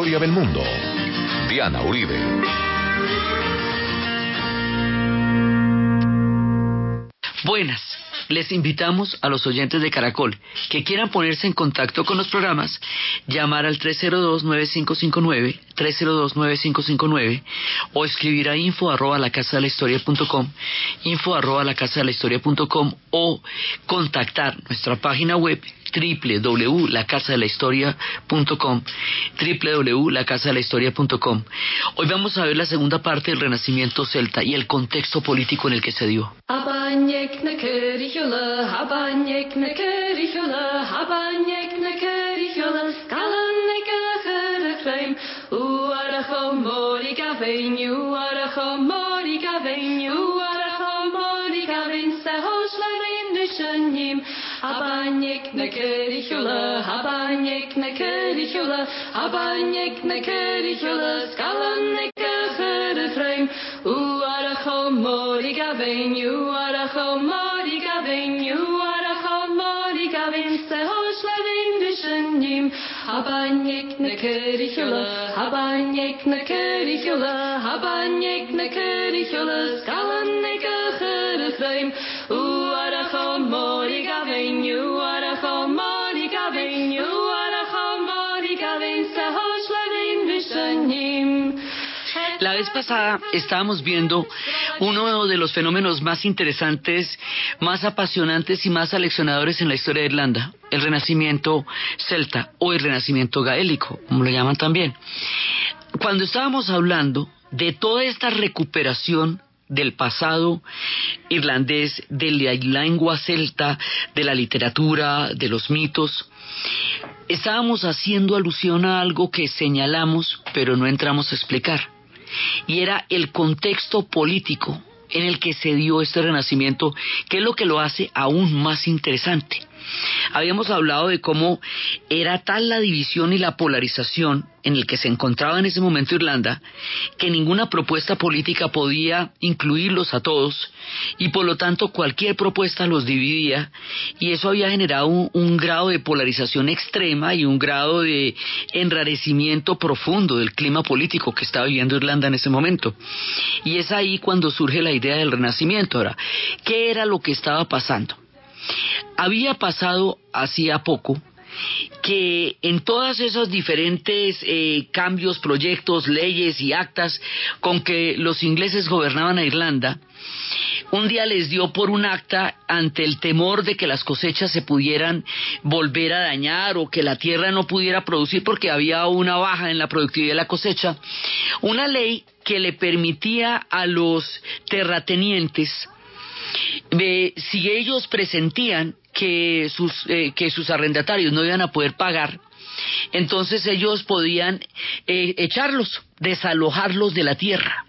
historia del mundo. Diana Uribe. Buenas. Les invitamos a los oyentes de Caracol que quieran ponerse en contacto con los programas, llamar al 302-9559, 302-9559 o escribir a info arroba la casa de la historia info arroba la casa de la historia o contactar nuestra página web www.lacasadelahistoria.com www.lacasadelahistoria.com Hoy vamos a ver la segunda parte del Renacimiento celta y el contexto político en el que se dio. Habanjek ne kerichula, habanjek ne kerichula, habanjek ne kerichula, skalan ne kere frame. U aracho mori gaven, u aracho mori gaven, u aracho mori gaven, se hosh levin vishenim. Habanjek ne kerichula, habanjek ne kerichula, habanjek ne kerichula, skalan ne kere La vez pasada estábamos viendo uno de los fenómenos más interesantes, más apasionantes y más aleccionadores en la historia de Irlanda, el renacimiento celta o el renacimiento gaélico, como lo llaman también. Cuando estábamos hablando de toda esta recuperación del pasado irlandés, de la lengua celta, de la literatura, de los mitos, estábamos haciendo alusión a algo que señalamos pero no entramos a explicar y era el contexto político en el que se dio este renacimiento, que es lo que lo hace aún más interesante. Habíamos hablado de cómo era tal la división y la polarización en el que se encontraba en ese momento Irlanda, que ninguna propuesta política podía incluirlos a todos y por lo tanto cualquier propuesta los dividía y eso había generado un, un grado de polarización extrema y un grado de enrarecimiento profundo del clima político que estaba viviendo Irlanda en ese momento. Y es ahí cuando surge la idea del renacimiento. Ahora, ¿qué era lo que estaba pasando? Había pasado hacía poco que en todos esos diferentes eh, cambios, proyectos, leyes y actas con que los ingleses gobernaban a Irlanda, un día les dio por un acta ante el temor de que las cosechas se pudieran volver a dañar o que la tierra no pudiera producir porque había una baja en la productividad de la cosecha, una ley que le permitía a los terratenientes si ellos presentían que sus, eh, que sus arrendatarios no iban a poder pagar, entonces ellos podían eh, echarlos, desalojarlos de la tierra.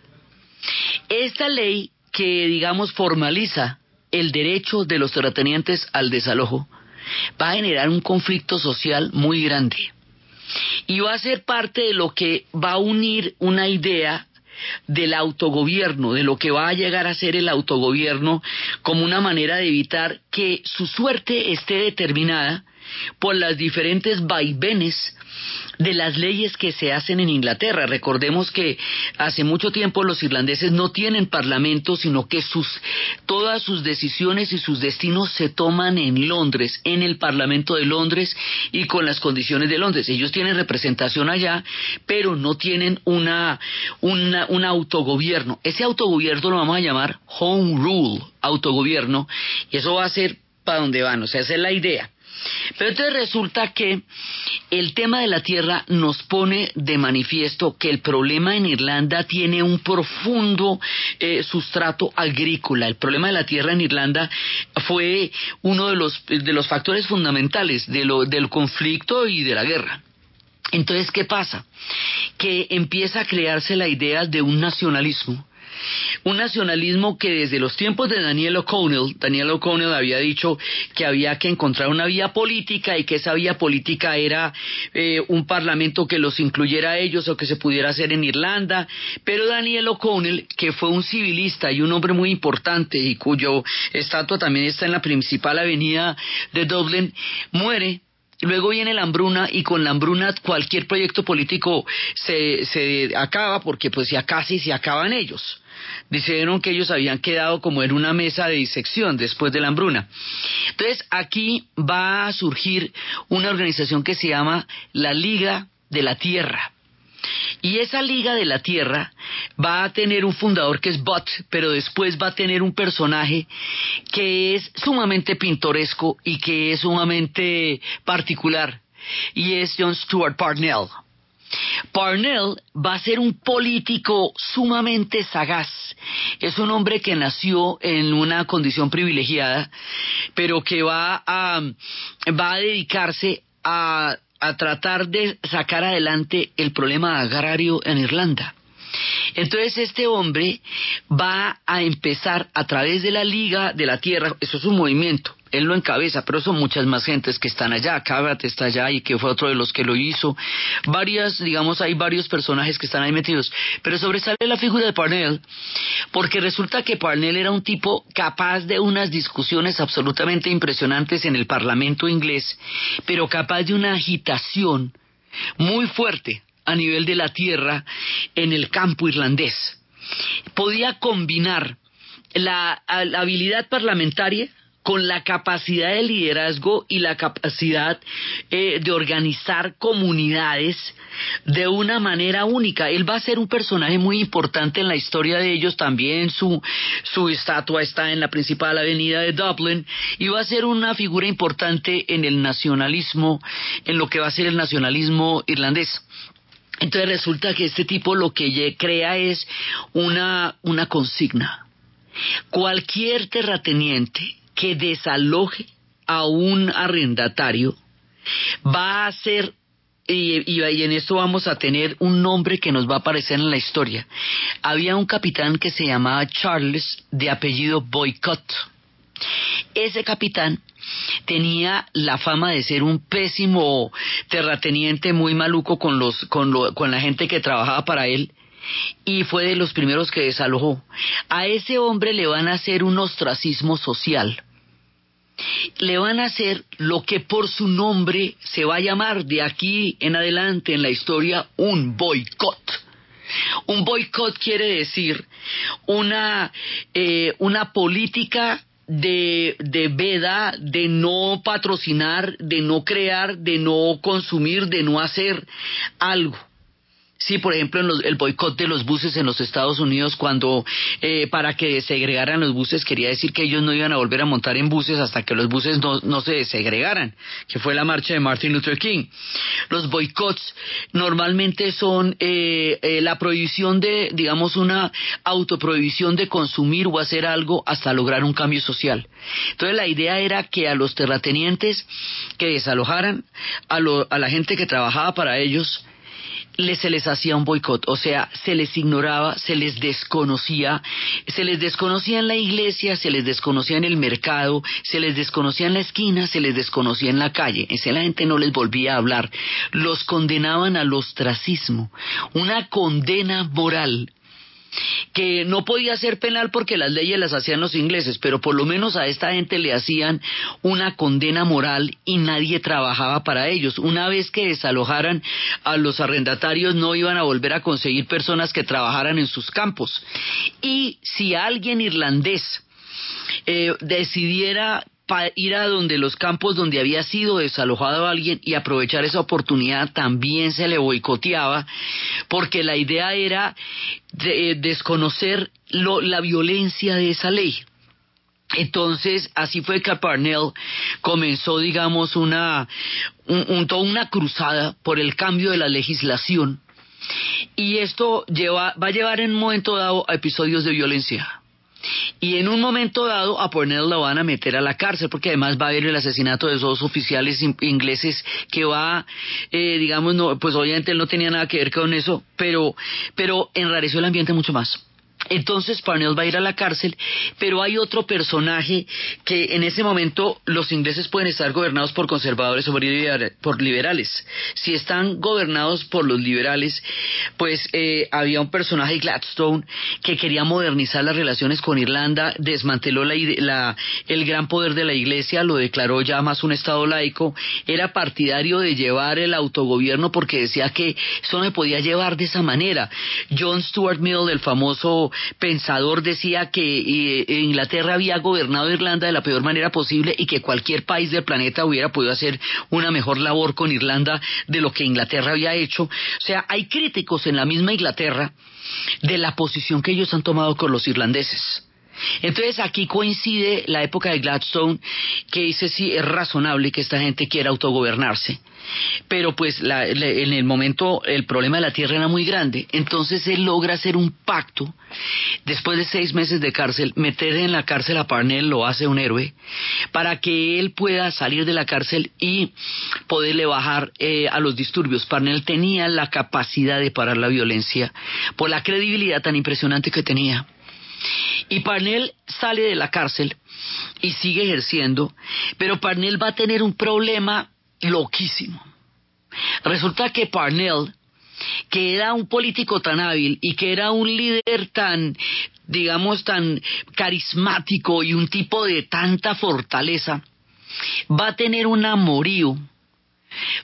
Esta ley que, digamos, formaliza el derecho de los terratenientes al desalojo, va a generar un conflicto social muy grande. Y va a ser parte de lo que va a unir una idea del autogobierno, de lo que va a llegar a ser el autogobierno como una manera de evitar que su suerte esté determinada por las diferentes vaivenes de las leyes que se hacen en Inglaterra. Recordemos que hace mucho tiempo los irlandeses no tienen parlamento, sino que sus todas sus decisiones y sus destinos se toman en Londres, en el Parlamento de Londres y con las condiciones de Londres. Ellos tienen representación allá, pero no tienen una, un autogobierno. Ese autogobierno lo vamos a llamar home rule, autogobierno, y eso va a ser para donde van, o sea, esa es la idea. Pero entonces resulta que el tema de la tierra nos pone de manifiesto que el problema en Irlanda tiene un profundo eh, sustrato agrícola. El problema de la tierra en Irlanda fue uno de los, de los factores fundamentales del conflicto y de la guerra. Entonces, ¿qué pasa? Que empieza a crearse la idea de un nacionalismo un nacionalismo que desde los tiempos de Daniel O'Connell, Daniel O'Connell había dicho que había que encontrar una vía política y que esa vía política era eh, un parlamento que los incluyera a ellos o que se pudiera hacer en Irlanda, pero Daniel O'Connell, que fue un civilista y un hombre muy importante y cuyo estatua también está en la principal avenida de Dublín, muere luego viene la hambruna y con la hambruna cualquier proyecto político se, se acaba porque pues ya casi se acaban ellos. Dijeron que ellos habían quedado como en una mesa de disección después de la hambruna. Entonces aquí va a surgir una organización que se llama la Liga de la Tierra. Y esa Liga de la Tierra va a tener un fundador que es Bot, pero después va a tener un personaje que es sumamente pintoresco y que es sumamente particular, y es John Stuart Parnell. Parnell va a ser un político sumamente sagaz. Es un hombre que nació en una condición privilegiada, pero que va a, dedicarse a tratar de sacar adelante el problema agrario en Irlanda. Entonces este hombre va a empezar a través de la Liga de la Tierra, eso es un movimiento, él lo encabeza, pero son muchas más gentes que están allá. Cabrat está allá y que fue otro de los que lo hizo. Varias, digamos, hay varios personajes que están ahí metidos. Pero sobresale la figura de Parnell, porque resulta que Parnell era un tipo capaz de unas discusiones absolutamente impresionantes en el Parlamento inglés, pero capaz de una agitación muy fuerte a nivel de la tierra en el campo irlandés. Podía combinar la habilidad parlamentaria con la capacidad de liderazgo y la capacidad eh, de organizar comunidades de una manera única. Él va a ser un personaje muy importante en la historia de ellos también. Su, su estatua está en la principal avenida de Dublin y va a ser una figura importante en el nacionalismo, en lo que va a ser el nacionalismo irlandés. Entonces resulta que este tipo lo que crea es una, consigna. Cualquier terrateniente que desaloje a un arrendatario va a ser y, en esto vamos a tener un nombre que nos va a aparecer en la historia. Había un capitán que se llamaba Charles de apellido Boycott. Ese capitán tenía la fama de ser un pésimo terrateniente muy maluco con los con, con la gente que trabajaba para él y fue de los primeros que desalojó. A ese hombre le van a hacer un ostracismo social. Le van a hacer lo que por su nombre se va a llamar de aquí en adelante en la historia un boicot. Un boicot quiere decir una, eh, una política de, de veda, de no patrocinar, de no crear, de no consumir, de no hacer algo. Sí, por ejemplo, en el boicot de los buses en los Estados Unidos, cuando eh, para que segregaran los buses, quería decir que ellos no iban a volver a montar en buses hasta que los buses no, no se segregaran, que fue la marcha de Martin Luther King. Los boicots normalmente son eh, eh, la prohibición de, digamos, una autoprohibición de consumir o hacer algo hasta lograr un cambio social. Entonces la idea era que a los terratenientes que desalojaran, a, a la gente que trabajaba para ellos, se les hacía un boicot, o sea, se les ignoraba, se les desconocía, se les desconocía en la iglesia, se les desconocía en el mercado, se les desconocía en la esquina, se les desconocía en la calle, esa la gente no les volvía a hablar, los condenaban al ostracismo, una condena moral que no podía ser penal porque las leyes las hacían los ingleses, pero por lo menos a esta gente le hacían una condena moral y nadie trabajaba para ellos. Una vez que desalojaran a los arrendatarios no iban a volver a conseguir personas que trabajaran en sus campos. Y si alguien irlandés eh, decidiera ir a donde los campos donde había sido desalojado alguien y aprovechar esa oportunidad también se le boicoteaba porque la idea era de, eh, desconocer la violencia de esa ley. Entonces, así fue que Parnell comenzó, digamos, una, un, toda una cruzada por el cambio de la legislación. Y esto lleva, va a llevar en un momento dado a episodios de violencia. Y en un momento dado a Pornell lo van a meter a la cárcel porque además va a haber el asesinato de dos oficiales ingleses que va, eh, digamos, no, pues obviamente él no tenía nada que ver con eso, pero, pero enrareció el ambiente mucho más Entonces Parnell va a ir a la cárcel, pero hay otro personaje que en ese momento los ingleses pueden estar gobernados por conservadores o por liberales. Si están gobernados por los liberales, pues eh, había un personaje Gladstone que quería modernizar las relaciones con Irlanda, desmanteló la, el gran poder de la Iglesia, lo declaró ya más un Estado laico, era partidario de llevar el autogobierno porque decía que eso no se podía llevar de esa manera. John Stuart Mill, el famoso pensador decía que eh, Inglaterra había gobernado Irlanda de la peor manera posible y que cualquier país del planeta hubiera podido hacer una mejor labor con Irlanda de lo que Inglaterra había hecho. O sea, hay críticos en la misma Inglaterra de la posición que ellos han tomado con los irlandeses. Entonces aquí coincide la época de Gladstone, que dice sí, es razonable que esta gente quiera autogobernarse, pero pues en el momento el problema de la tierra era muy grande, entonces él logra hacer un pacto, después de seis meses de cárcel, meter en la cárcel a Parnell, lo hace un héroe, para que él pueda salir de la cárcel y poderle bajar eh, a los disturbios. Parnell tenía la capacidad de parar la violencia por la credibilidad tan impresionante que tenía. Y Parnell sale de la cárcel y sigue ejerciendo, pero Parnell va a tener un problema loquísimo. Resulta que Parnell, que era un político tan hábil y que era un líder tan, digamos, tan carismático y un tipo de tanta fortaleza, va a tener un amorío,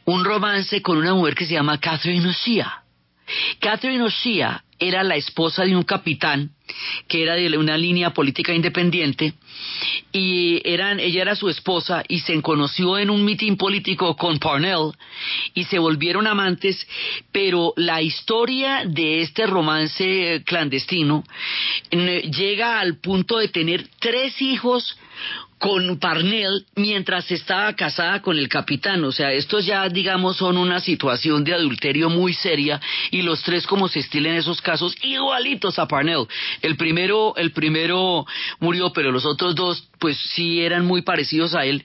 un romance con una mujer que se llama Catherine O'Shea. Catherine O'Shea era la esposa de un capitán que era de una línea política independiente y eran, ella era su esposa y se conoció en un mitin político con Parnell y se volvieron amantes, pero la historia de este romance clandestino llega al punto de tener tres hijos con Parnell mientras estaba casada con el capitán. O sea, estos ya, digamos, son una situación de adulterio muy seria y los tres, como se estilen esos casos, igualitos a Parnell. El primero, el primero murió, pero los otros dos, pues sí eran muy parecidos a él.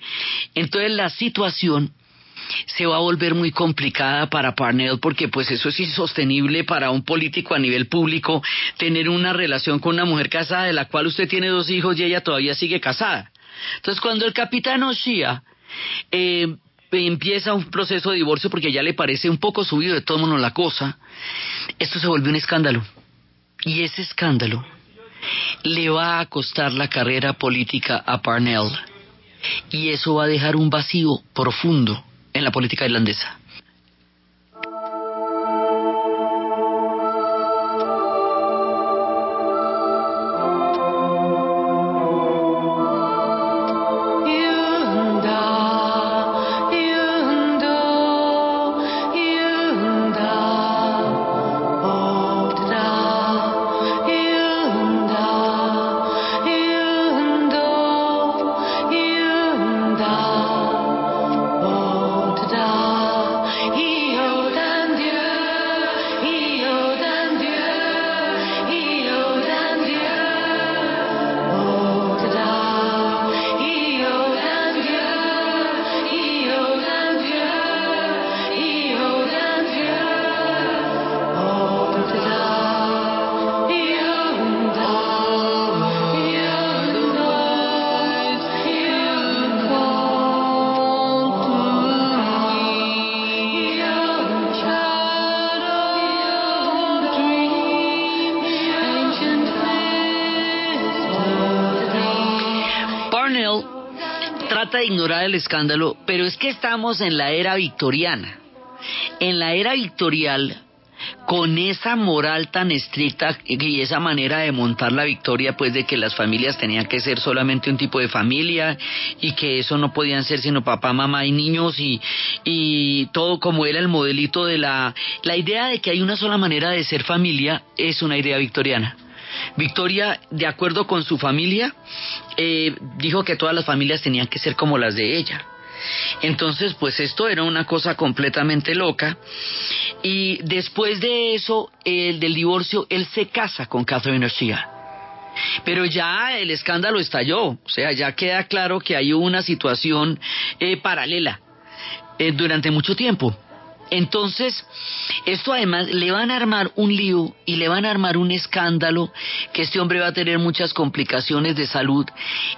Entonces la situación se va a volver muy complicada para Parnell porque pues eso es insostenible para un político a nivel público tener una relación con una mujer casada de la cual usted tiene dos hijos y ella todavía sigue casada. Entonces, cuando el capitán O'Shea eh, empieza un proceso de divorcio porque ya le parece un poco subido de todo mundo la cosa, esto se volvió un escándalo. Y ese escándalo le va a costar la carrera política a Parnell. Y eso va a dejar un vacío profundo en la política irlandesa. El escándalo, pero es que estamos en la era victoriana. En la era victorial, con esa moral tan estricta y esa manera de montar la victoria, pues de que las familias tenían que ser solamente un tipo de familia y que eso no podían ser sino papá, mamá y niños y, y todo como era el modelito de la... La idea de que hay una sola manera de ser familia es una idea victoriana. Victoria, de acuerdo con su familia, eh, dijo que todas las familias tenían que ser como las de ella. Entonces, pues esto era una cosa completamente loca. Y después de eso, el del divorcio, él se casa con Catherine O'Shea. Pero ya el escándalo estalló, o sea, ya queda claro que hay una situación eh, paralela eh, durante mucho tiempo. Entonces, esto además le van a armar un lío y le van a armar un escándalo que este hombre va a tener muchas complicaciones de salud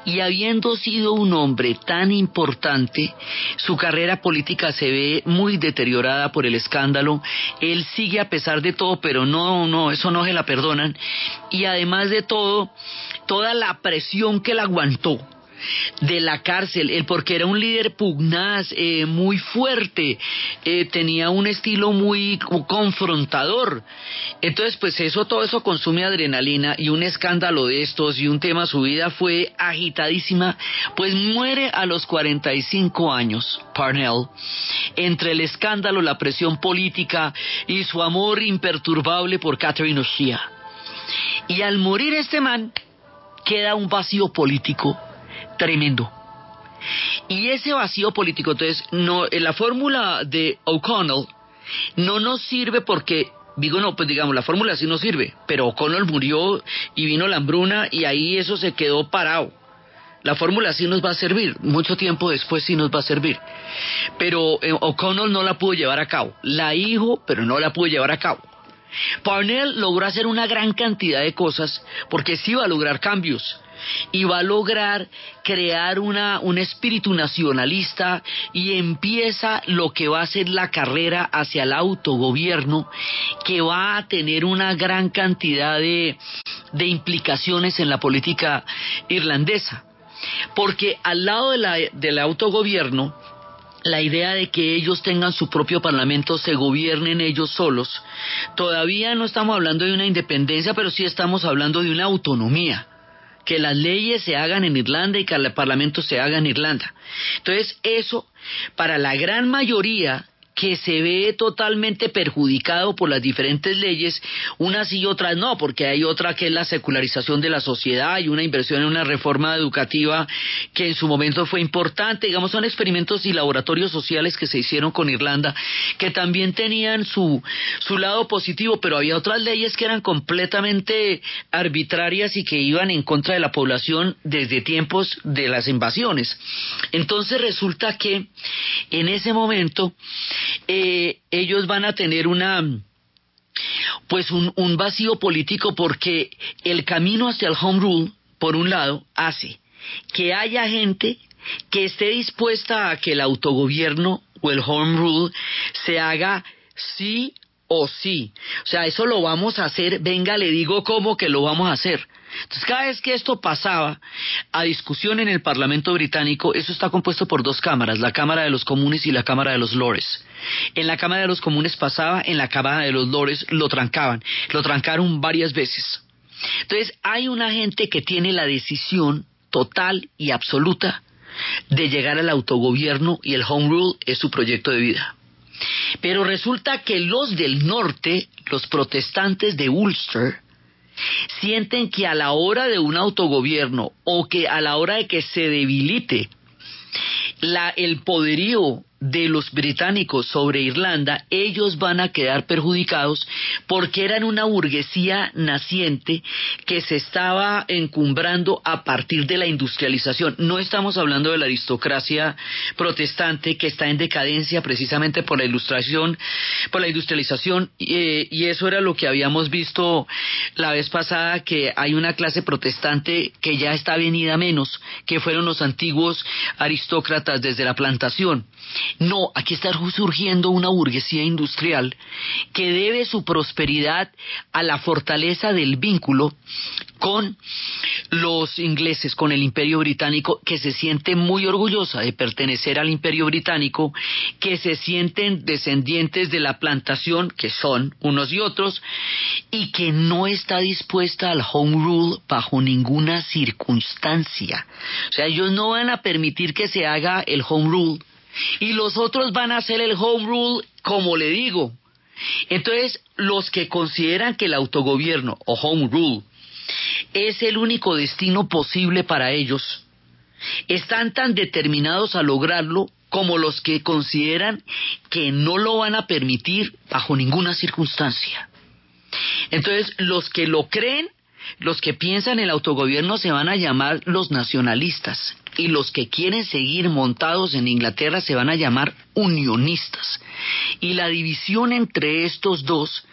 y habiendo sido un hombre tan importante, su carrera política se ve muy deteriorada por el escándalo. Él sigue a pesar de todo, pero no, no, eso no se la perdonan. Y además de todo, toda la presión que él aguantó de la cárcel, él porque era un líder pugnaz, eh, muy fuerte, eh, tenía un estilo muy confrontador. Entonces, pues eso, todo eso consume adrenalina y un escándalo de estos y un tema, su vida fue agitadísima, pues muere a los 45 años, Parnell, entre el escándalo, la presión política y su amor imperturbable por Catherine O'Shea. Y al morir este man, queda un vacío político tremendo. Y ese vacío político, entonces, no, la fórmula de O'Connell no nos sirve porque, digo, no, pues digamos, la fórmula sí nos sirve, pero O'Connell murió y vino la hambruna y ahí eso se quedó parado. La fórmula sí nos va a servir, mucho tiempo después sí nos va a servir. Pero eh, O'Connell no la pudo llevar a cabo. La hijo, pero no la pudo llevar a cabo. Parnell logró hacer una gran cantidad de cosas porque sí iba a lograr cambios y va a lograr crear una, un espíritu nacionalista y empieza lo que va a ser la carrera hacia el autogobierno que va a tener una gran cantidad de, de implicaciones en la política irlandesa. Porque al lado de la, del autogobierno, la idea de que ellos tengan su propio parlamento, se gobiernen ellos solos, todavía no estamos hablando de una independencia, pero sí estamos hablando de una autonomía que las leyes se hagan en Irlanda y que el Parlamento se haga en Irlanda. Entonces, eso, para la gran mayoría que se ve totalmente perjudicado por las diferentes leyes, unas y otras no, porque hay otra que es la secularización de la sociedad y una inversión en una reforma educativa que en su momento fue importante, digamos, son experimentos y laboratorios sociales que se hicieron con Irlanda, que también tenían su, su lado positivo, pero había otras leyes que eran completamente arbitrarias y que iban en contra de la población desde tiempos de las invasiones. Entonces resulta que en ese momento eh, ellos van a tener una pues un, un vacío político porque el camino hacia el home rule, por un lado, hace que haya gente que esté dispuesta a que el autogobierno o el home rule se haga sí o sí. O sea, eso lo vamos a hacer, venga, le digo cómo que lo vamos a hacer. Entonces, cada vez que esto pasaba a discusión en el Parlamento británico, eso está compuesto por dos cámaras, la Cámara de los Comunes y la Cámara de los Lores. En la Cámara de los Comunes pasaba, en la Cámara de los Lores lo trancaban, lo trancaron varias veces. Entonces, hay una gente que tiene la decisión total y absoluta de llegar al autogobierno y el Home Rule es su proyecto de vida. Pero resulta que los del norte, los protestantes de Ulster, sienten que a la hora de un autogobierno o que a la hora de que se debilite el poderío de los británicos sobre Irlanda, ellos van a quedar perjudicados porque eran una burguesía naciente que se estaba encumbrando a partir de la industrialización. No estamos hablando de la aristocracia protestante que está en decadencia precisamente por la ilustración, por la industrialización, eh, y eso era lo que habíamos visto la vez pasada, que hay una clase protestante que ya está venida menos, que fueron los antiguos aristócratas desde la plantación. No, aquí está surgiendo una burguesía industrial que debe su prosperidad a la fortaleza del vínculo con los ingleses, con el imperio británico, que se siente muy orgullosa de pertenecer al imperio británico, que se sienten descendientes de la plantación, que son unos y otros, y que no está dispuesta al home rule bajo ninguna circunstancia. O sea, ellos no van a permitir que se haga el home rule y los otros van a hacer el home rule como le digo. Entonces, los que consideran que el autogobierno o home rule es el único destino posible para ellos, están tan determinados a lograrlo como los que consideran que no lo van a permitir bajo ninguna circunstancia. Entonces, los que lo creen, los que piensan en el autogobierno se van a llamar los nacionalistas, y los que quieren seguir montados en Inglaterra se van a llamar unionistas. Y la división entre estos dos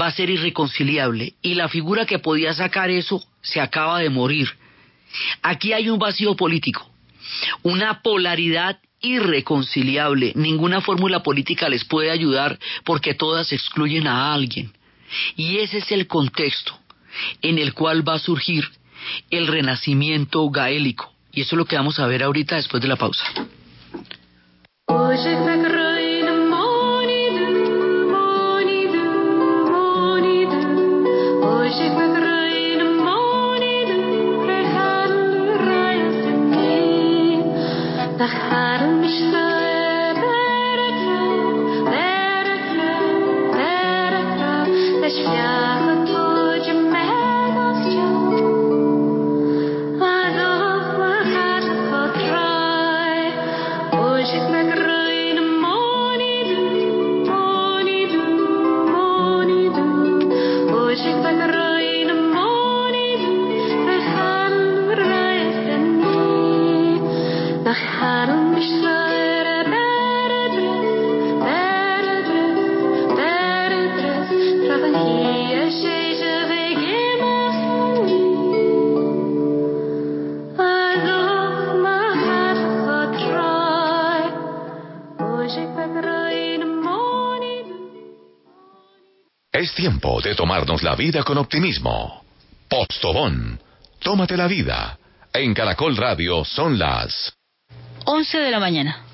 va a ser irreconciliable y la figura que podía sacar eso se acaba de morir. Aquí hay un vacío político, una polaridad irreconciliable. Ninguna fórmula política les puede ayudar porque todas excluyen a alguien. Y ese es el contexto en el cual va a surgir el renacimiento gaélico. Y eso es lo que vamos a ver ahorita después de la pausa. Es tiempo de tomarnos la vida con optimismo. Postobón, tómate la vida. En Caracol Radio son las 11 de la mañana.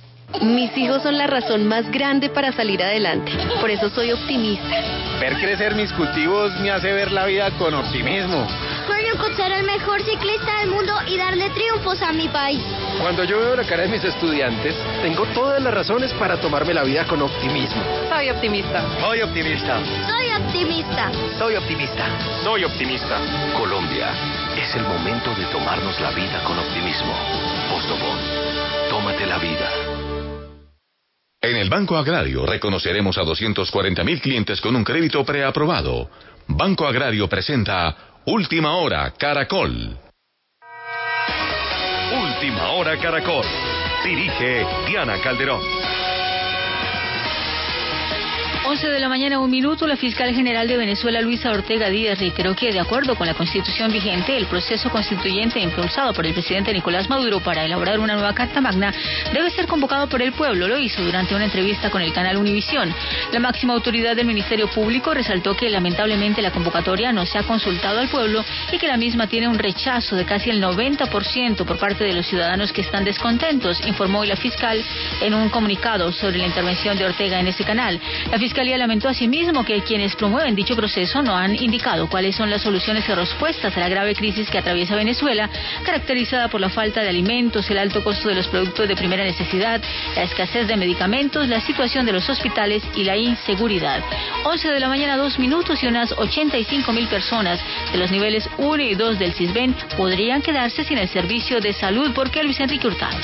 Mis hijos son la razón más grande para salir adelante. Por eso soy optimista. Ver crecer mis cultivos me hace ver la vida con optimismo. Sueño con ser el mejor ciclista del mundo y darle triunfos a mi país. Cuando yo veo la cara de mis estudiantes, tengo todas las razones para tomarme la vida con optimismo. Soy optimista. Soy optimista. Soy optimista. Soy optimista. Soy optimista. Colombia. Es el momento de tomarnos la vida con optimismo. Postobón. Tómate la vida. En el Banco Agrario reconoceremos a 240 mil clientes con un crédito preaprobado. Banco Agrario presenta Última Hora Caracol. Última Hora Caracol. Dirige Diana Calderón. 11 de la mañana, un minuto, la fiscal general de Venezuela, Luisa Ortega Díaz, reiteró que, de acuerdo con la constitución vigente, el proceso constituyente impulsado por el presidente Nicolás Maduro para elaborar una nueva Carta Magna debe ser convocado por el pueblo. Lo hizo durante una entrevista con el canal Univisión. La máxima autoridad del Ministerio Público resaltó que, lamentablemente, la convocatoria no se ha consultado al pueblo y que la misma tiene un rechazo de casi el 90% por parte de los ciudadanos que están descontentos, informó hoy la fiscal en un comunicado sobre la intervención de Ortega en ese canal. Fiscalía lamentó asimismo que quienes promueven dicho proceso no han indicado cuáles son las soluciones y respuestas a la grave crisis que atraviesa Venezuela, caracterizada por la falta de alimentos, el alto costo de los productos de primera necesidad, la escasez de medicamentos, la situación de los hospitales y la inseguridad. 11 de la mañana, dos minutos y unas 85 mil personas de los niveles 1 y 2 del CISBEN podrían quedarse sin el servicio de salud. ¿Por qué, Luis Enrique Hurtado?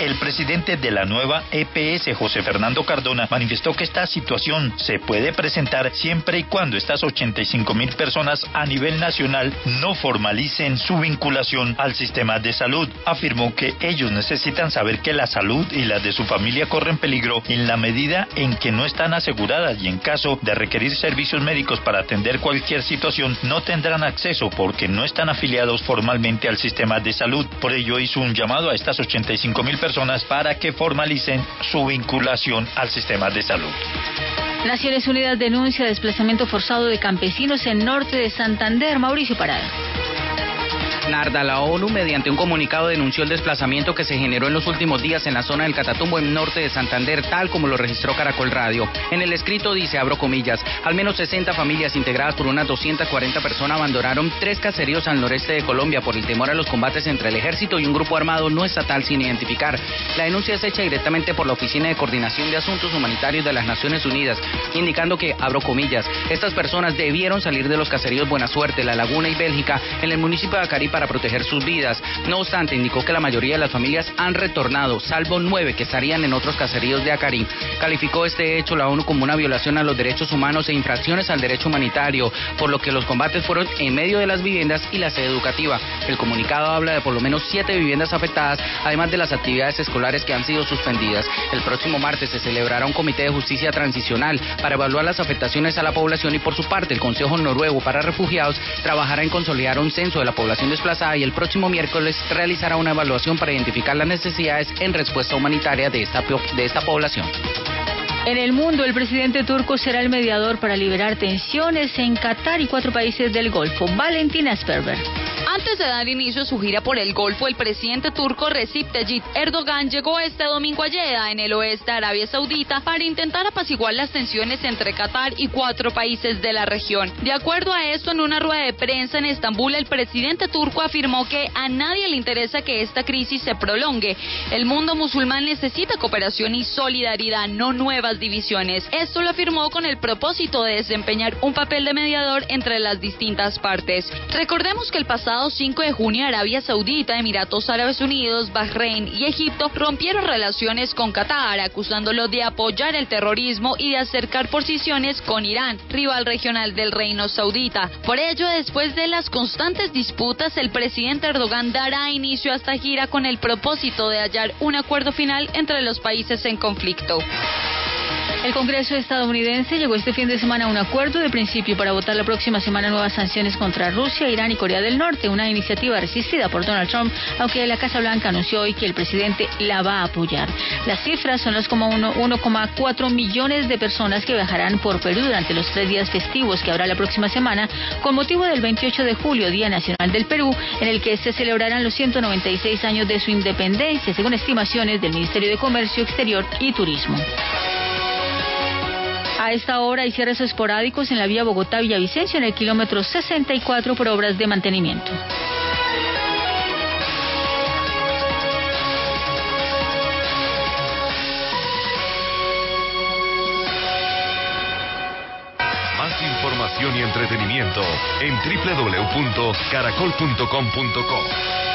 El presidente de la nueva EPS, José Fernando Cardona, manifestó que esta situación se puede presentar siempre y cuando estas 85 mil personas a nivel nacional no formalicen su vinculación al sistema de salud. Afirmó que ellos necesitan saber que la salud y la de su familia corren peligro en la medida en que no están aseguradas y en caso de requerir servicios médicos para atender cualquier situación no tendrán acceso porque no están afiliados formalmente al sistema de salud. Por ello hizo un llamado a estas 85 mil personas para que formalicen su vinculación al sistema de salud. Naciones Unidas denuncia desplazamiento forzado de campesinos en norte de Santander. Mauricio Parada. Narda, la ONU, mediante un comunicado, denunció el desplazamiento que se generó en los últimos días en la zona del Catatumbo, en norte de Santander, tal como lo registró Caracol Radio. En el escrito dice, abro comillas, al menos 60 familias integradas por unas 240 personas abandonaron tres caseríos al noreste de Colombia por el temor a los combates entre el ejército y un grupo armado no estatal sin identificar. La denuncia es hecha directamente por la Oficina de Coordinación de Asuntos Humanitarios de las Naciones Unidas, indicando que, abro comillas, estas personas debieron salir de los caseríos Buena Suerte, La Laguna y Bélgica en el municipio de Acarí para proteger sus vidas. No obstante, indicó que la mayoría de las familias han retornado, salvo nueve que estarían en otros caseríos de Acari. Calificó este hecho la ONU como una violación a los derechos humanos e infracciones al derecho humanitario, por lo que los combates fueron en medio de las viviendas y la sede educativa. El comunicado habla de por lo menos siete viviendas afectadas, además de las actividades escolares que han sido suspendidas. El próximo martes se celebrará un comité de justicia transicional para evaluar las afectaciones a la población y por su parte el Consejo Noruego para Refugiados trabajará en consolidar un censo de la población desplazada y el próximo miércoles realizará una evaluación para identificar las necesidades en respuesta humanitaria de esta, de esta población. En el mundo, el presidente turco será el mediador para liberar tensiones en Qatar y cuatro países del Golfo. Valentina Sperber. Antes de dar inicio a su gira por el Golfo, el presidente turco Recep Tayyip Erdogan llegó este domingo a Jeddah, en el oeste de Arabia Saudita, para intentar apaciguar las tensiones entre Qatar y cuatro países de la región. De acuerdo a esto, en una rueda de prensa en Estambul, el presidente turco afirmó que a nadie le interesa que esta crisis se prolongue. El mundo musulmán necesita cooperación y solidaridad, no nuevas divisiones. Esto lo afirmó con el propósito de desempeñar un papel de mediador entre las distintas partes. Recordemos que el pasado 5 de junio Arabia Saudita, Emiratos Árabes Unidos, Bahrein y Egipto rompieron relaciones con Qatar, acusándolo de apoyar el terrorismo y de acercar posiciones con Irán, rival regional del reino saudita. Por ello, después de las constantes disputas, el presidente Erdogan dará inicio a esta gira con el propósito de hallar un acuerdo final entre los países en conflicto. El Congreso estadounidense llegó este fin de semana a un acuerdo de principio para votar la próxima semana nuevas sanciones contra Rusia, Irán y Corea del Norte, una iniciativa resistida por Donald Trump, aunque la Casa Blanca anunció hoy que el presidente la va a apoyar. Las cifras son las como 1,4 millones de personas que viajarán por Perú durante los tres días festivos que habrá la próxima semana, con motivo del 28 de julio, Día Nacional del Perú, en el que se celebrarán los 196 años de su independencia, según estimaciones del Ministerio de Comercio Exterior y Turismo. A esta hora hay cierres esporádicos en la vía Bogotá-Villavicencio en el kilómetro 64 por obras de mantenimiento. Más información y entretenimiento en www.caracol.com.co.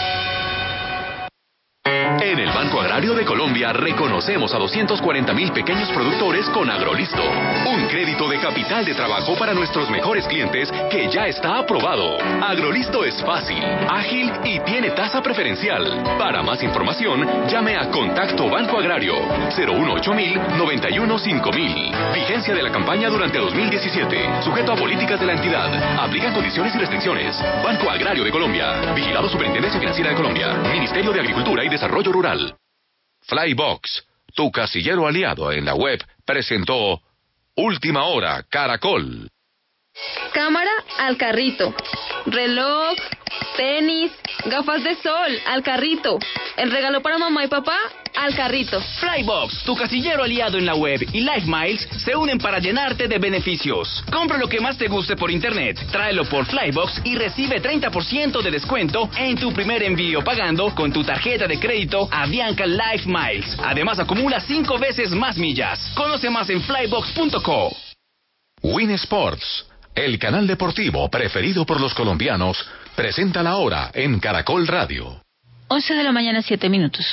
En el Banco Agrario de Colombia reconocemos a 240 mil pequeños productores con Agrolisto, un crédito de capital de trabajo para nuestros mejores clientes que ya está aprobado. Agrolisto es fácil, ágil y tiene tasa preferencial. Para más información, llame a Contacto Banco Agrario 018 91 5000. Vigencia de la campaña durante 2017. Sujeto a políticas de la entidad. Aplican condiciones y restricciones. Banco Agrario de Colombia. Vigilado Superintendencia Financiera de Colombia. Ministerio de Agricultura y Desarrollo Flybox, tu casillero aliado en la web, presentó Última Hora Caracol. Cámara al carrito. Reloj, tenis, gafas de sol al carrito. El regalo para mamá y papá al carrito. Flybox, tu casillero aliado en la web y Life Miles se unen para llenarte de beneficios. Compra lo que más te guste por internet, tráelo por Flybox y recibe 30% de descuento en tu primer envío pagando con tu tarjeta de crédito Avianca Life Miles. Además acumula 5 veces más millas. Conoce más en flybox.co. Win Sports, el canal deportivo preferido por los colombianos, presenta la hora en Caracol Radio. 11 de la mañana, 7 minutos.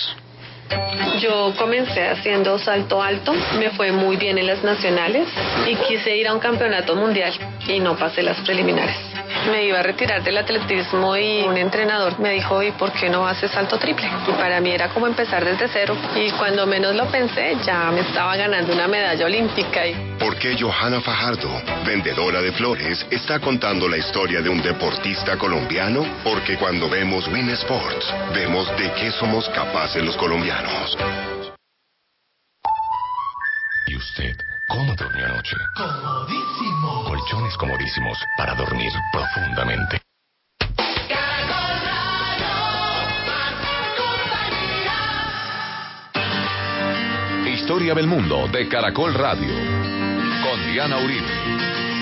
Yo comencé haciendo salto alto, me fue muy bien en las nacionales y quise ir a un campeonato mundial y no pasé las preliminares. Me iba a retirar del atletismo y un entrenador me dijo, ¿y por qué no haces salto triple? Y para mí era como empezar desde cero y cuando menos lo pensé ya me estaba ganando una medalla olímpica. Y... ¿Por qué Johanna Fajardo, vendedora de flores, está contando la historia de un deportista colombiano? Porque cuando vemos Win Sports, vemos de qué somos capaces los colombianos. ¿Y usted cómo durmió anoche? Comodísimo. Colchones comodísimos para dormir profundamente. Historia del mundo de Caracol Radio. Con Diana Uribe.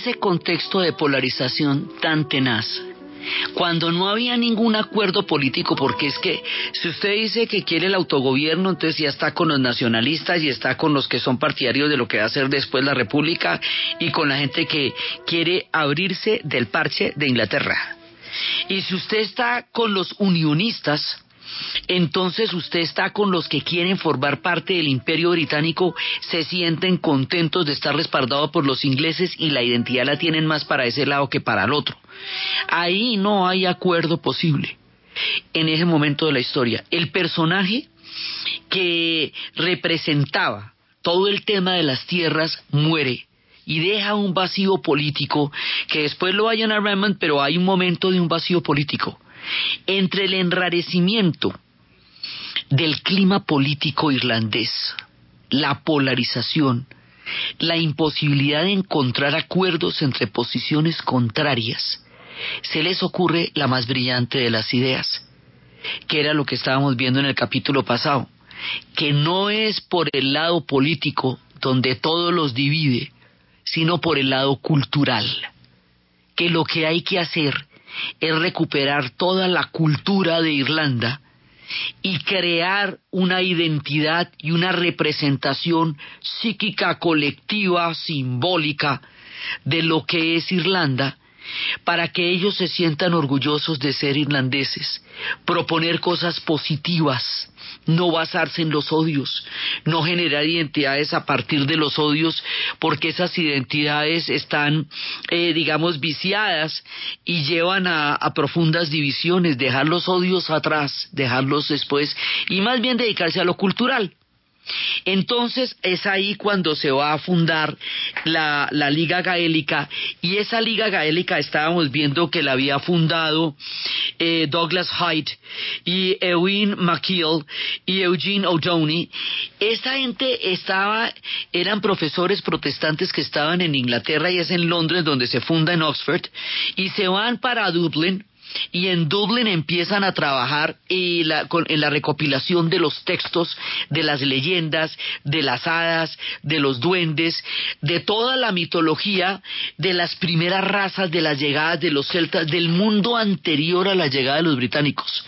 Ese contexto de polarización tan tenaz, cuando no había ningún acuerdo político, porque es que si usted dice que quiere el autogobierno, entonces ya está con los nacionalistas y está con los que son partidarios de lo que va a ser después la República y con la gente que quiere abrirse del parche de Inglaterra. Y si usted está con los unionistas, entonces usted está con los que quieren formar parte del imperio británico, se sienten contentos de estar respaldados por los ingleses y la identidad la tienen más para ese lado que para el otro. Ahí no hay acuerdo posible en ese momento de la historia. El personaje que representaba todo el tema de las tierras muere y deja un vacío político que después lo vayan a Raymond, pero hay un momento de un vacío político entre el enrarecimiento del clima político irlandés, la polarización, la imposibilidad de encontrar acuerdos entre posiciones contrarias, se les ocurre la más brillante de las ideas, que era lo que estábamos viendo en el capítulo pasado, que no es por el lado político donde todo los divide, sino por el lado cultural, que lo que hay que hacer es recuperar toda la cultura de Irlanda y crear una identidad y una representación psíquica colectiva, simbólica, de lo que es Irlanda, para que ellos se sientan orgullosos de ser irlandeses, proponer cosas positivas, no basarse en los odios, no generar identidades a partir de los odios, porque esas identidades están, eh, digamos, viciadas y llevan a, a profundas divisiones, dejar los odios atrás, dejarlos después, y más bien dedicarse a lo cultural. Entonces es ahí cuando se va a fundar la, Liga Gaélica y esa Liga Gaélica estábamos viendo que la había fundado eh, Douglas Hyde y Eugene McKeel y Eugene O'Downey. Esta gente estaba, eran profesores protestantes que estaban en Inglaterra y es en Londres donde se funda en Oxford y se van para Dublin y en Dublín empiezan a trabajar en la recopilación de los textos, de las leyendas, de las hadas, de los duendes, de toda la mitología de las primeras razas de las llegadas de los celtas, del mundo anterior a la llegada de los británicos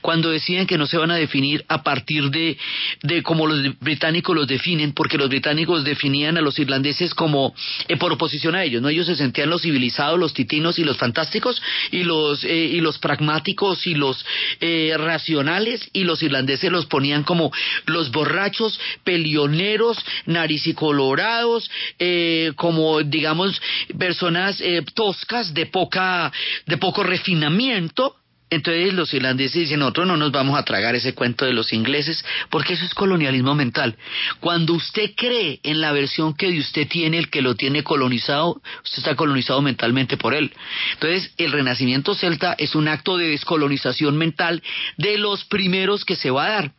cuando deciden que no se van a definir a partir de, de como los británicos los definen, porque los británicos definían a los irlandeses como eh, por oposición a ellos, ¿no? Ellos se sentían los civilizados, los titinos y los fantásticos, y los, eh, y los pragmáticos y los eh, racionales, y los irlandeses los ponían como los borrachos, pelioneros, naricicolorados, eh, como digamos personas eh, toscas de poca, de poco refinamiento, entonces los irlandeses dicen, nosotros no nos vamos a tragar ese cuento de los ingleses, porque eso es colonialismo mental. Cuando usted cree en la versión que de usted tiene, el que lo tiene colonizado, usted está colonizado mentalmente por él. Entonces el renacimiento celta es un acto de descolonización mental de los primeros que se va a dar.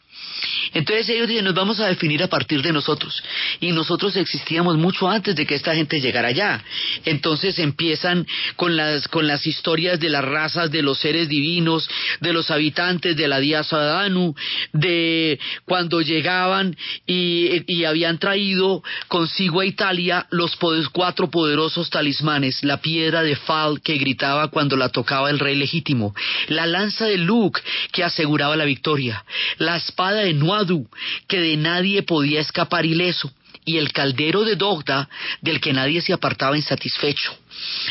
Entonces ellos dicen, nos vamos a definir a partir de nosotros. Y nosotros existíamos mucho antes de que esta gente llegara allá. Entonces empiezan con las, con las historias de las razas, de los seres divinos, de los habitantes de la Diasa Danu, de cuando llegaban y, y habían traído consigo a Italia los cuatro poderosos talismanes, la piedra de Fal que gritaba cuando la tocaba el rey legítimo, la lanza de Luke que aseguraba la victoria, la espada de Nuadu, que de nadie podía escapar ileso, y el caldero de Dogda, del que nadie se apartaba insatisfecho.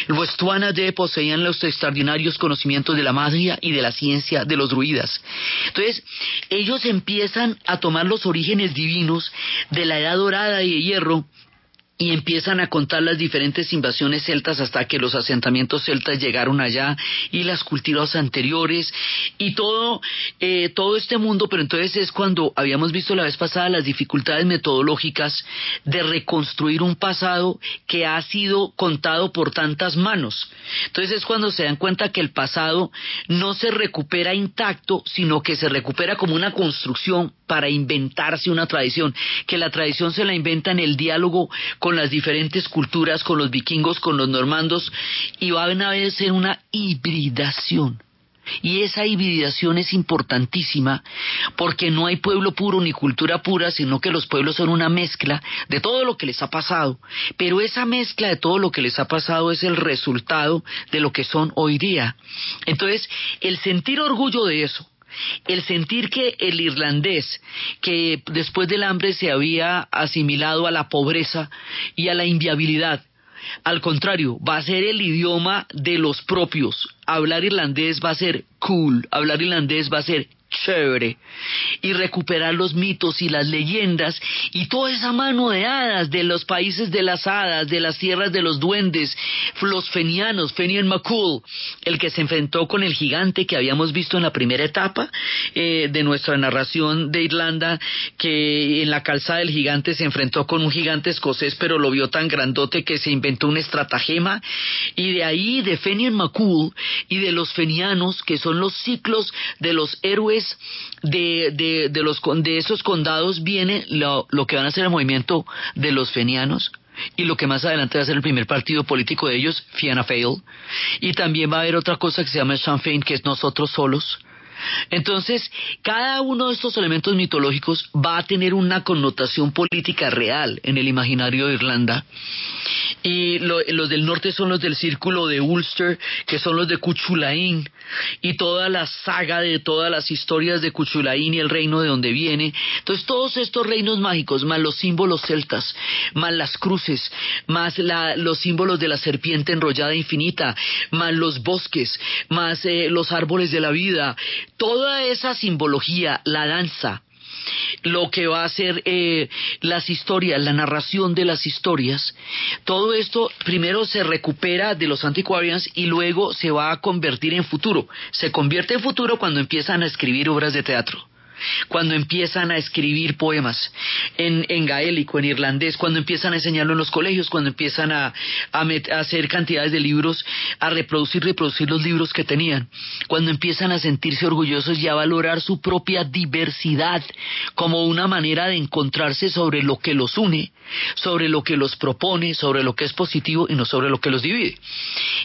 Los Tuanade poseían los extraordinarios conocimientos de la magia y de la ciencia de los druidas. Entonces, ellos empiezan a tomar los orígenes divinos de la edad dorada y de hierro y empiezan a contar las diferentes invasiones celtas hasta que los asentamientos celtas llegaron allá y las culturas anteriores y todo eh, todo este mundo. Pero entonces es cuando habíamos visto la vez pasada las dificultades metodológicas de reconstruir un pasado que ha sido contado por tantas manos. Entonces es cuando se dan cuenta que el pasado no se recupera intacto sino que se recupera como una construcción para inventarse una tradición que la tradición se la inventa en el diálogo las diferentes culturas, con los vikingos, con los normandos, y va a haber una hibridación. Y esa hibridación es importantísima porque no hay pueblo puro ni cultura pura, sino que los pueblos son una mezcla de todo lo que les ha pasado. Pero esa mezcla de todo lo que les ha pasado es el resultado de lo que son hoy día. Entonces, el sentir orgullo de eso, el sentir que el irlandés, que después del hambre se había asimilado a la pobreza y a la inviabilidad, al contrario, va a ser el idioma de los propios. Hablar irlandés va a ser cool, hablar irlandés va a ser chévere y recuperar los mitos y las leyendas y toda esa mano de hadas de los países de las hadas, de las tierras de los duendes, los fenianos, Fenian McCool, el que se enfrentó con el gigante que habíamos visto en la primera etapa eh, de nuestra narración de Irlanda, que en la calzada del gigante se enfrentó con un gigante escocés, pero lo vio tan grandote que se inventó un estratagema, y de ahí de Fenian McCool y de los fenianos, que son los ciclos de los héroes de, de, de, los, de esos condados viene lo, lo que van a ser el movimiento de los fenianos, y lo que más adelante va a ser el primer partido político de ellos, Fianna Fáil. Y también va a haber otra cosa que se llama Féin, que es nosotros solos. Entonces, cada uno de estos elementos mitológicos va a tener una connotación política real en el imaginario de Irlanda. Y lo, los del norte son los del círculo de Ulster, que son los de Cuchulain, y toda la saga de todas las historias de Cuchulain y el reino de donde viene. Entonces, todos estos reinos mágicos, más los símbolos celtas, más las cruces, más la, los símbolos de la serpiente enrollada infinita, más los bosques, más eh, los árboles de la vida, toda esa simbología, la danza, lo que va a ser eh, las historias, la narración de las historias, todo esto primero se recupera de los antiquarians y luego se va a convertir en futuro. Se convierte en futuro cuando empiezan a escribir obras de teatro cuando empiezan a escribir poemas en, gaélico, en irlandés, cuando empiezan a enseñarlo en los colegios, cuando empiezan a, a, hacer cantidades de libros, a reproducir, reproducir los libros que tenían, cuando empiezan a sentirse orgullosos y a valorar su propia diversidad como una manera de encontrarse sobre lo que los une, sobre lo que los propone, sobre lo que es positivo y no sobre lo que los divide.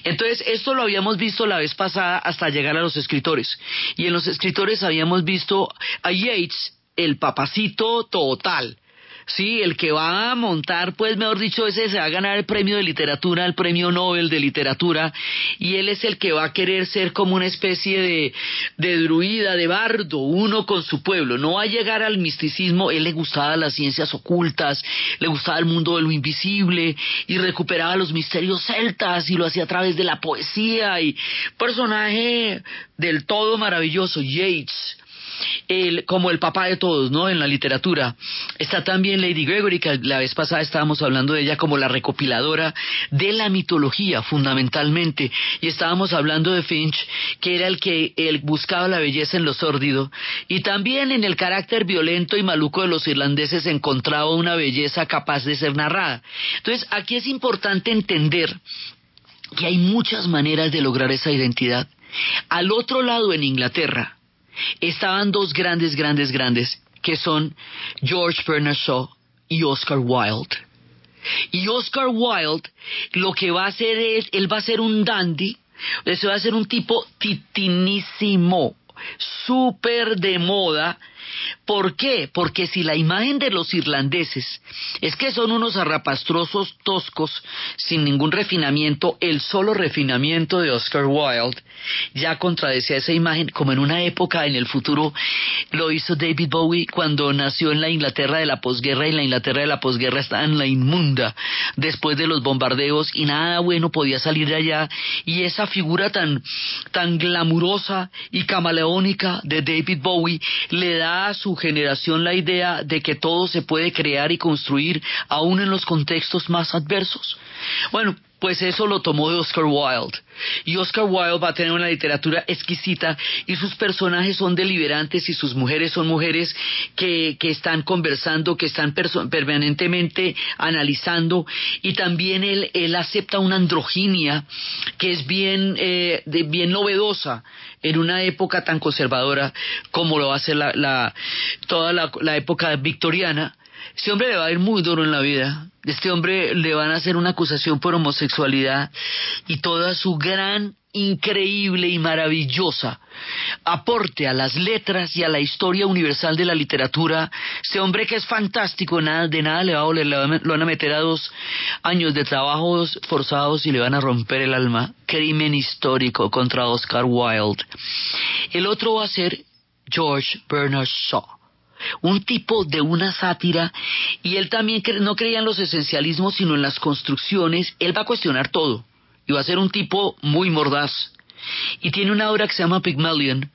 Entonces, esto lo habíamos visto la vez pasada hasta llegar a los escritores. Y en los escritores habíamos visto Yates, el papacito total. Sí, el que va a montar, pues mejor dicho, ese se va a ganar el premio de literatura, el premio Nobel de literatura, y él es el que va a querer ser como una especie de, de druida, de bardo, uno con su pueblo. No va a llegar al misticismo, él le gustaba las ciencias ocultas, le gustaba el mundo de lo invisible, y recuperaba los misterios celtas, y lo hacía a través de la poesía, y personaje del todo maravilloso, Yates el, como el papá de todos, ¿no? En la literatura. Está también Lady Gregory, que la vez pasada estábamos hablando de ella como la recopiladora de la mitología, fundamentalmente. Y estábamos hablando de Finch, que era el que buscaba la belleza en lo sórdido. Y también en el carácter violento y maluco de los irlandeses encontraba una belleza capaz de ser narrada. Entonces, aquí es importante entender que hay muchas maneras de lograr esa identidad. Al otro lado, en Inglaterra, estaban dos grandes, grandes, grandes, que son George Bernard Shaw y Oscar Wilde. Y Oscar Wilde lo que va a hacer es, él va a ser un dandy, eso va a ser un tipo titinísimo, súper de moda, ¿Por qué? Porque si la imagen de los irlandeses es que son unos arrapastrosos toscos sin ningún refinamiento, el solo refinamiento de Oscar Wilde ya contradecía esa imagen, como en una época en el futuro lo hizo David Bowie cuando nació en la Inglaterra de la posguerra y la Inglaterra de la posguerra estaba en la inmunda después de los bombardeos y nada bueno podía salir de allá y esa figura tan tan glamurosa y camaleónica de David Bowie le da a su generación la idea de que todo se puede crear y construir aún en los contextos más adversos. Bueno, pues eso lo tomó de Oscar Wilde. Y Oscar Wilde va a tener una literatura exquisita y sus personajes son deliberantes y sus mujeres son mujeres que, que están conversando, que están permanentemente analizando y también él, él acepta una androginia que es bien, eh, bien novedosa en una época tan conservadora como lo hace la, la, toda la época victoriana este hombre le va a ir muy duro en la vida. Este hombre le van a hacer una acusación por homosexualidad y toda su gran, increíble y maravillosa aporte a las letras y a la historia universal de la literatura. Este hombre que es fantástico, nada, de nada le van a meter a dos años de trabajos forzados y le van a romper el alma. Crimen histórico contra Oscar Wilde. El otro va a ser George Bernard Shaw un tipo de una sátira y él también no creía en los esencialismos sino en las construcciones, él va a cuestionar todo y va a ser un tipo muy mordaz y tiene una obra que se llama Pygmalion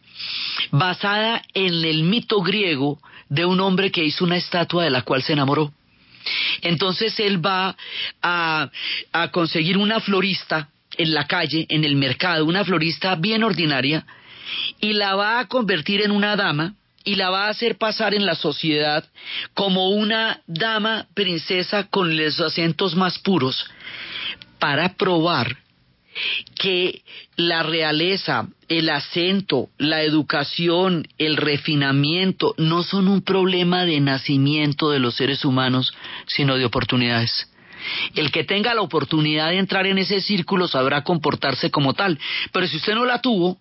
basada en el mito griego de un hombre que hizo una estatua de la cual se enamoró. Entonces él va a conseguir una florista en la calle, en el mercado, una florista bien ordinaria, y la va a convertir en una dama y la va a hacer pasar en la sociedad como una dama princesa con los acentos más puros para probar que la realeza, el acento, la educación, el refinamiento no son un problema de nacimiento de los seres humanos, sino de oportunidades. El que tenga la oportunidad de entrar en ese círculo sabrá comportarse como tal, pero si usted no la tuvo,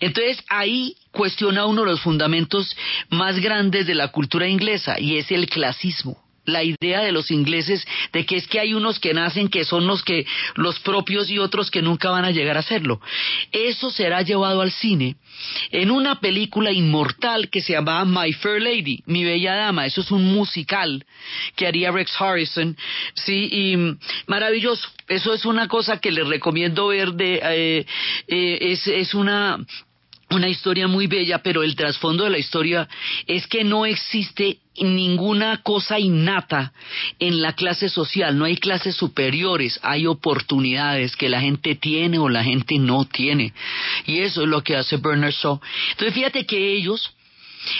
entonces ahí cuestiona uno de los fundamentos más grandes de la cultura inglesa y es el clasismo. La idea de los ingleses de que es que hay unos que nacen que son los que los propios y otros que nunca van a llegar a serlo. Eso será llevado al cine en una película inmortal que se llamaba My Fair Lady, Mi Bella Dama. Eso es un musical que haría Rex Harrison, sí, y maravilloso. Eso es una cosa que les recomiendo ver de, eh, eh, es, es una una historia muy bella, pero el trasfondo de la historia es que no existe ninguna cosa innata en la clase social, no hay clases superiores, hay oportunidades que la gente tiene o la gente no tiene. Y eso es lo que hace Bernard Shaw. Entonces fíjate que ellos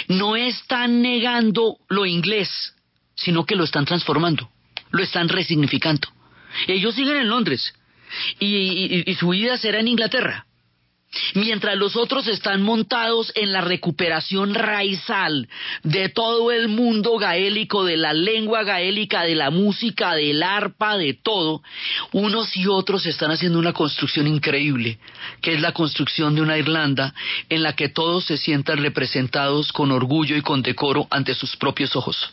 no están negando lo inglés, sino que lo están transformando, lo están resignificando. Ellos siguen en Londres y, y- su vida será en Inglaterra mientras los otros están montados en la recuperación raizal de todo el mundo gaélico, de la lengua gaélica, de la música, del arpa, de todo, unos y otros están haciendo una construcción increíble, que es la construcción de una Irlanda en la que todos se sientan representados con orgullo y con decoro ante sus propios ojos.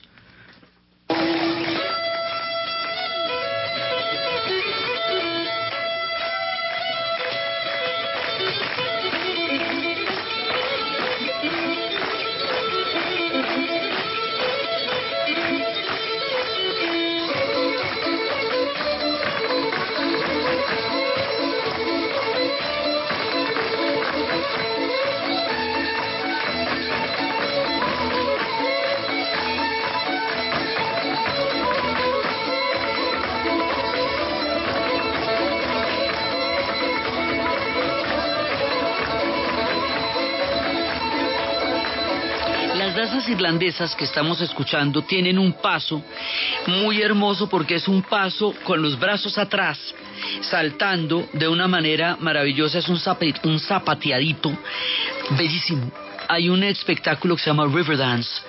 Que estamos escuchando tienen un paso muy hermoso porque es un paso con los brazos atrás, saltando de una manera maravillosa, es un, zape- un zapateadito bellísimo. Hay un espectáculo que se llama Riverdance,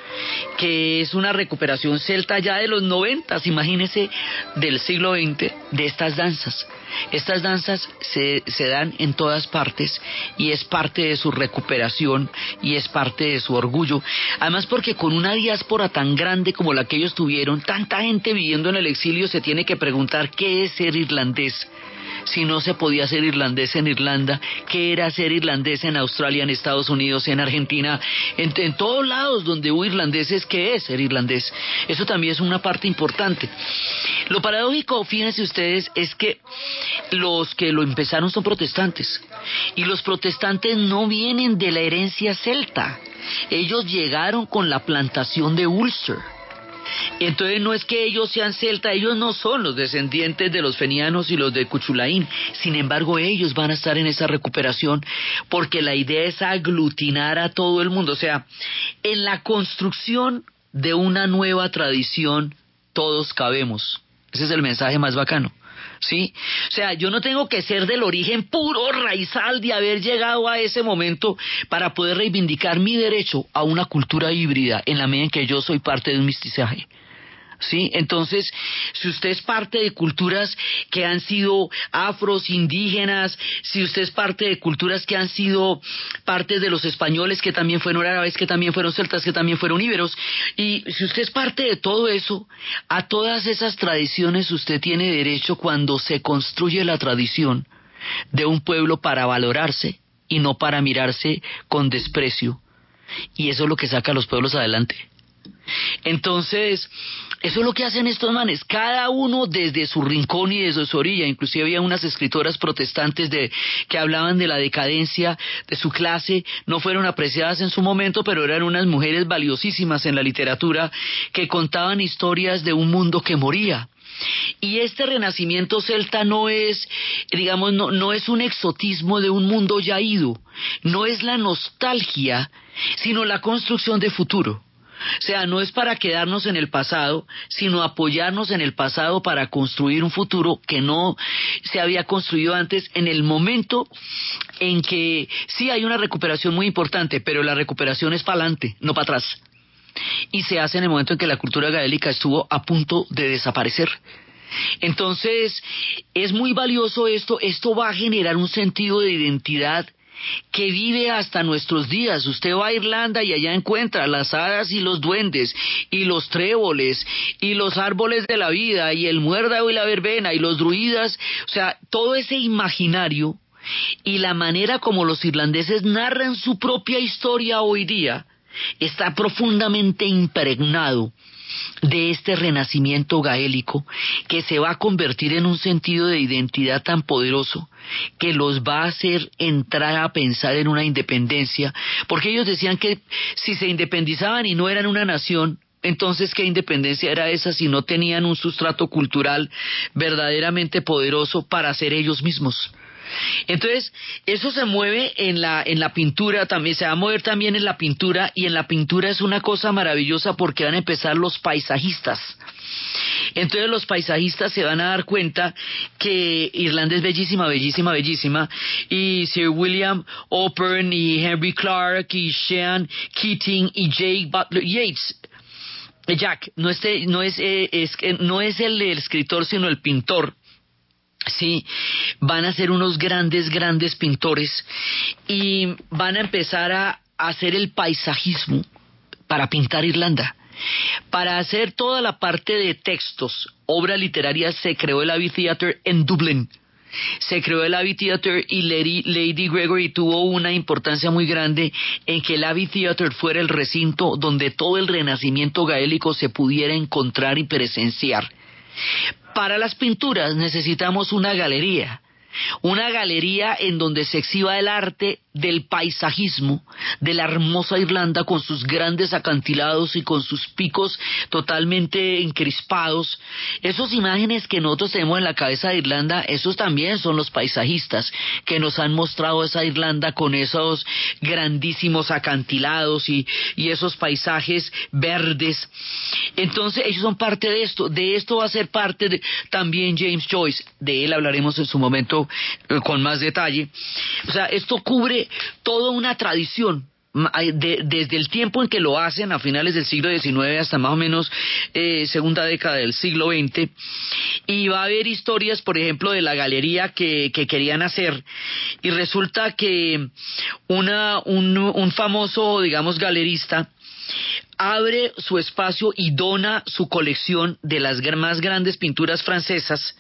que es una recuperación celta ya de los noventas, imagínese, del siglo XX, de estas danzas. Estas danzas se, se dan en todas partes y es parte de su recuperación y es parte de su orgullo. Además porque con una diáspora tan grande como la que ellos tuvieron, tanta gente viviendo en el exilio se tiene que preguntar qué es ser irlandés. Si no se podía ser irlandés en Irlanda, ¿qué era ser irlandés en Australia, en Estados Unidos, en Argentina? En, todos lados donde hubo irlandeses, ¿qué es ser irlandés? Eso también es una parte importante. Lo paradójico, fíjense ustedes, es que los que lo empezaron son protestantes. Y los protestantes no vienen de la herencia celta. Ellos llegaron con la plantación de Ulster. Entonces no es que ellos sean celta, ellos no son los descendientes de los fenianos y los de Cuchulaín. Sin embargo, ellos van a estar en esa recuperación porque la idea es aglutinar a todo el mundo. O sea, en la construcción de una nueva tradición, todos cabemos. Ese es el mensaje más bacano. ¿Sí? O sea, yo no tengo que ser del origen puro, raizal de haber llegado a ese momento para poder reivindicar mi derecho a una cultura híbrida en la medida en que yo soy parte de un mestizaje. ¿Sí? Entonces, si usted es parte de culturas que han sido afros, indígenas, si usted es parte de culturas que han sido parte de los españoles, que también fueron árabes, que también fueron celtas, que también fueron íberos, y si usted es parte de todo eso, a todas esas tradiciones usted tiene derecho cuando se construye la tradición de un pueblo para valorarse y no para mirarse con desprecio. Y eso es lo que saca a los pueblos adelante. Entonces, eso es lo que hacen estos manes, cada uno desde su rincón y desde su orilla. Inclusive había unas escritoras protestantes de, que hablaban de la decadencia de su clase, no fueron apreciadas en su momento, pero eran unas mujeres valiosísimas en la literatura que contaban historias de un mundo que moría. Y este renacimiento celta no es, digamos, no, no es un exotismo de un mundo ya ido, no es la nostalgia, sino la construcción de futuro. O sea, no es para quedarnos en el pasado, sino apoyarnos en el pasado para construir un futuro que no se había construido antes en el momento en que sí hay una recuperación muy importante, pero la recuperación es para adelante, no para atrás. Y se hace en el momento en que la cultura gaélica estuvo a punto de desaparecer. Entonces, es muy valioso esto, esto va a generar un sentido de identidad que vive hasta nuestros días. Usted va a Irlanda y allá encuentra las hadas y los duendes y los tréboles y los árboles de la vida y el muérdago y la verbena y los druidas, o sea, todo ese imaginario y la manera como los irlandeses narran su propia historia hoy día está profundamente impregnado de este renacimiento gaélico que se va a convertir en un sentido de identidad tan poderoso que los va a hacer entrar a pensar en una independencia, porque ellos decían que si se independizaban y no eran una nación, entonces, ¿qué independencia era esa si no tenían un sustrato cultural verdaderamente poderoso para ser ellos mismos? Entonces, eso se mueve en la, en la pintura también, se va a mover también en la pintura y en la pintura es una cosa maravillosa porque van a empezar los paisajistas. Entonces los paisajistas se van a dar cuenta que Irlanda es bellísima, bellísima, bellísima, y Sir William O'Pern y Henry Clark y Sean Keating y Jake Butler Yates Jack no, este, no, es, eh, no es el escritor sino el pintor Sí, van a ser unos grandes, grandes pintores y van a empezar a hacer el paisajismo para pintar Irlanda. Para hacer toda la parte de textos, obra literaria, se creó el Abbey Theatre en Dublín. Se creó el Abbey Theatre y Lady, Lady Gregory tuvo una importancia muy grande en que el Abbey Theatre fuera el recinto donde todo el renacimiento gaélico se pudiera encontrar y presenciar. Para las pinturas necesitamos una galería, una galería en donde se exhiba el arte del paisajismo de la hermosa Irlanda con sus grandes acantilados y con sus picos totalmente encrispados. Esas imágenes que nosotros tenemos en la cabeza de Irlanda, esos también son los paisajistas que nos han mostrado esa Irlanda con esos grandísimos acantilados y, y esos paisajes verdes. Entonces ellos son parte de esto. De esto va a ser parte también James Joyce. De él hablaremos en su momento eh, con más detalle. O sea, esto cubre toda una tradición desde el tiempo en que lo hacen, a finales del siglo XIX hasta más o menos eh, segunda década del siglo XX, y va a haber historias, por ejemplo, de la galería que, querían hacer, y resulta que una, un, famoso, digamos, galerista, abre su espacio y dona su colección de las más grandes pinturas francesas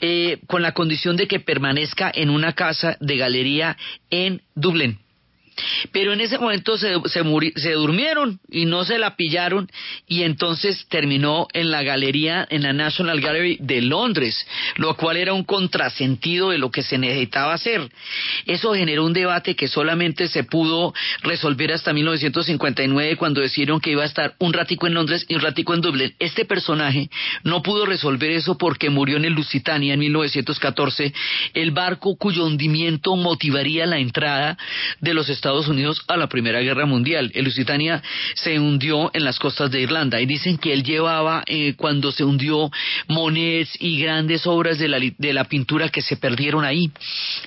eh, con la condición de que permanezca en una casa de galería en Dublín. Pero en ese momento se, se, durmieron y no se la pillaron y entonces terminó en la galería, en la National Gallery de Londres, lo cual era un contrasentido de lo que se necesitaba hacer. Eso generó un debate que solamente se pudo resolver hasta 1959 cuando decidieron que iba a estar un ratico en Londres y un ratico en Dublín. Este personaje no pudo resolver eso porque murió en el Lusitania en 1914, el barco cuyo hundimiento motivaría la entrada de los Estados Estados Unidos a la Primera Guerra Mundial. El Lusitania se hundió en las costas de Irlanda y dicen que él llevaba eh, cuando se hundió monets y grandes obras de la, de la pintura que se perdieron ahí.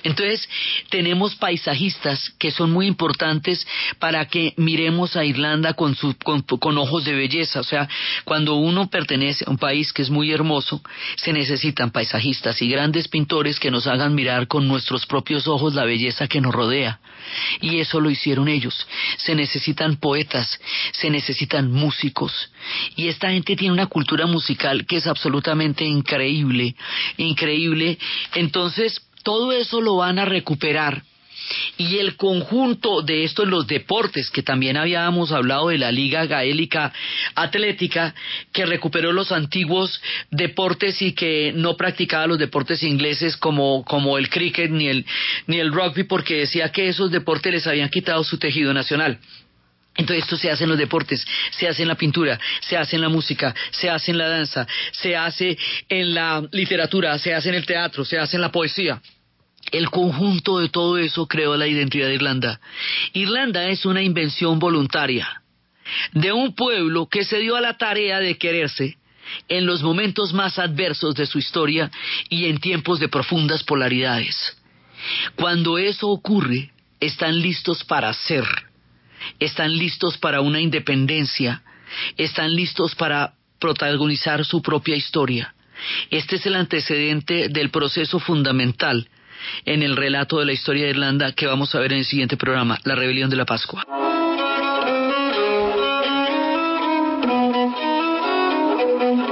Entonces, tenemos paisajistas que son muy importantes para que miremos a Irlanda con, su, con, con, ojos de belleza. O sea, cuando uno pertenece a un país que es muy hermoso, se necesitan paisajistas y grandes pintores que nos hagan mirar con nuestros propios ojos la belleza que nos rodea. Y eso lo hicieron ellos. Se necesitan poetas, se necesitan músicos. Y esta gente tiene una cultura musical que es absolutamente increíble, increíble. Entonces, todo eso lo van a recuperar. Y el conjunto de esto en los deportes, que también habíamos hablado de la Liga Gaélica Atlética, que recuperó los antiguos deportes y que no practicaba los deportes ingleses como, como el cricket ni el, ni el rugby, porque decía que esos deportes les habían quitado su tejido nacional. Entonces esto se hace en los deportes, se hace en la pintura, se hace en la música, se hace en la danza, se hace en la literatura, se hace en el teatro, se hace en la poesía. El conjunto de todo eso creó la identidad de Irlanda. Irlanda es una invención voluntaria de un pueblo que se dio a la tarea de quererse en los momentos más adversos de su historia y en tiempos de profundas polaridades. Cuando eso ocurre, están listos para ser están listos para una independencia, están listos para protagonizar su propia historia. Este es el antecedente del proceso fundamental en el relato de la historia de Irlanda que vamos a ver en el siguiente programa, La Rebelión de la Pascua.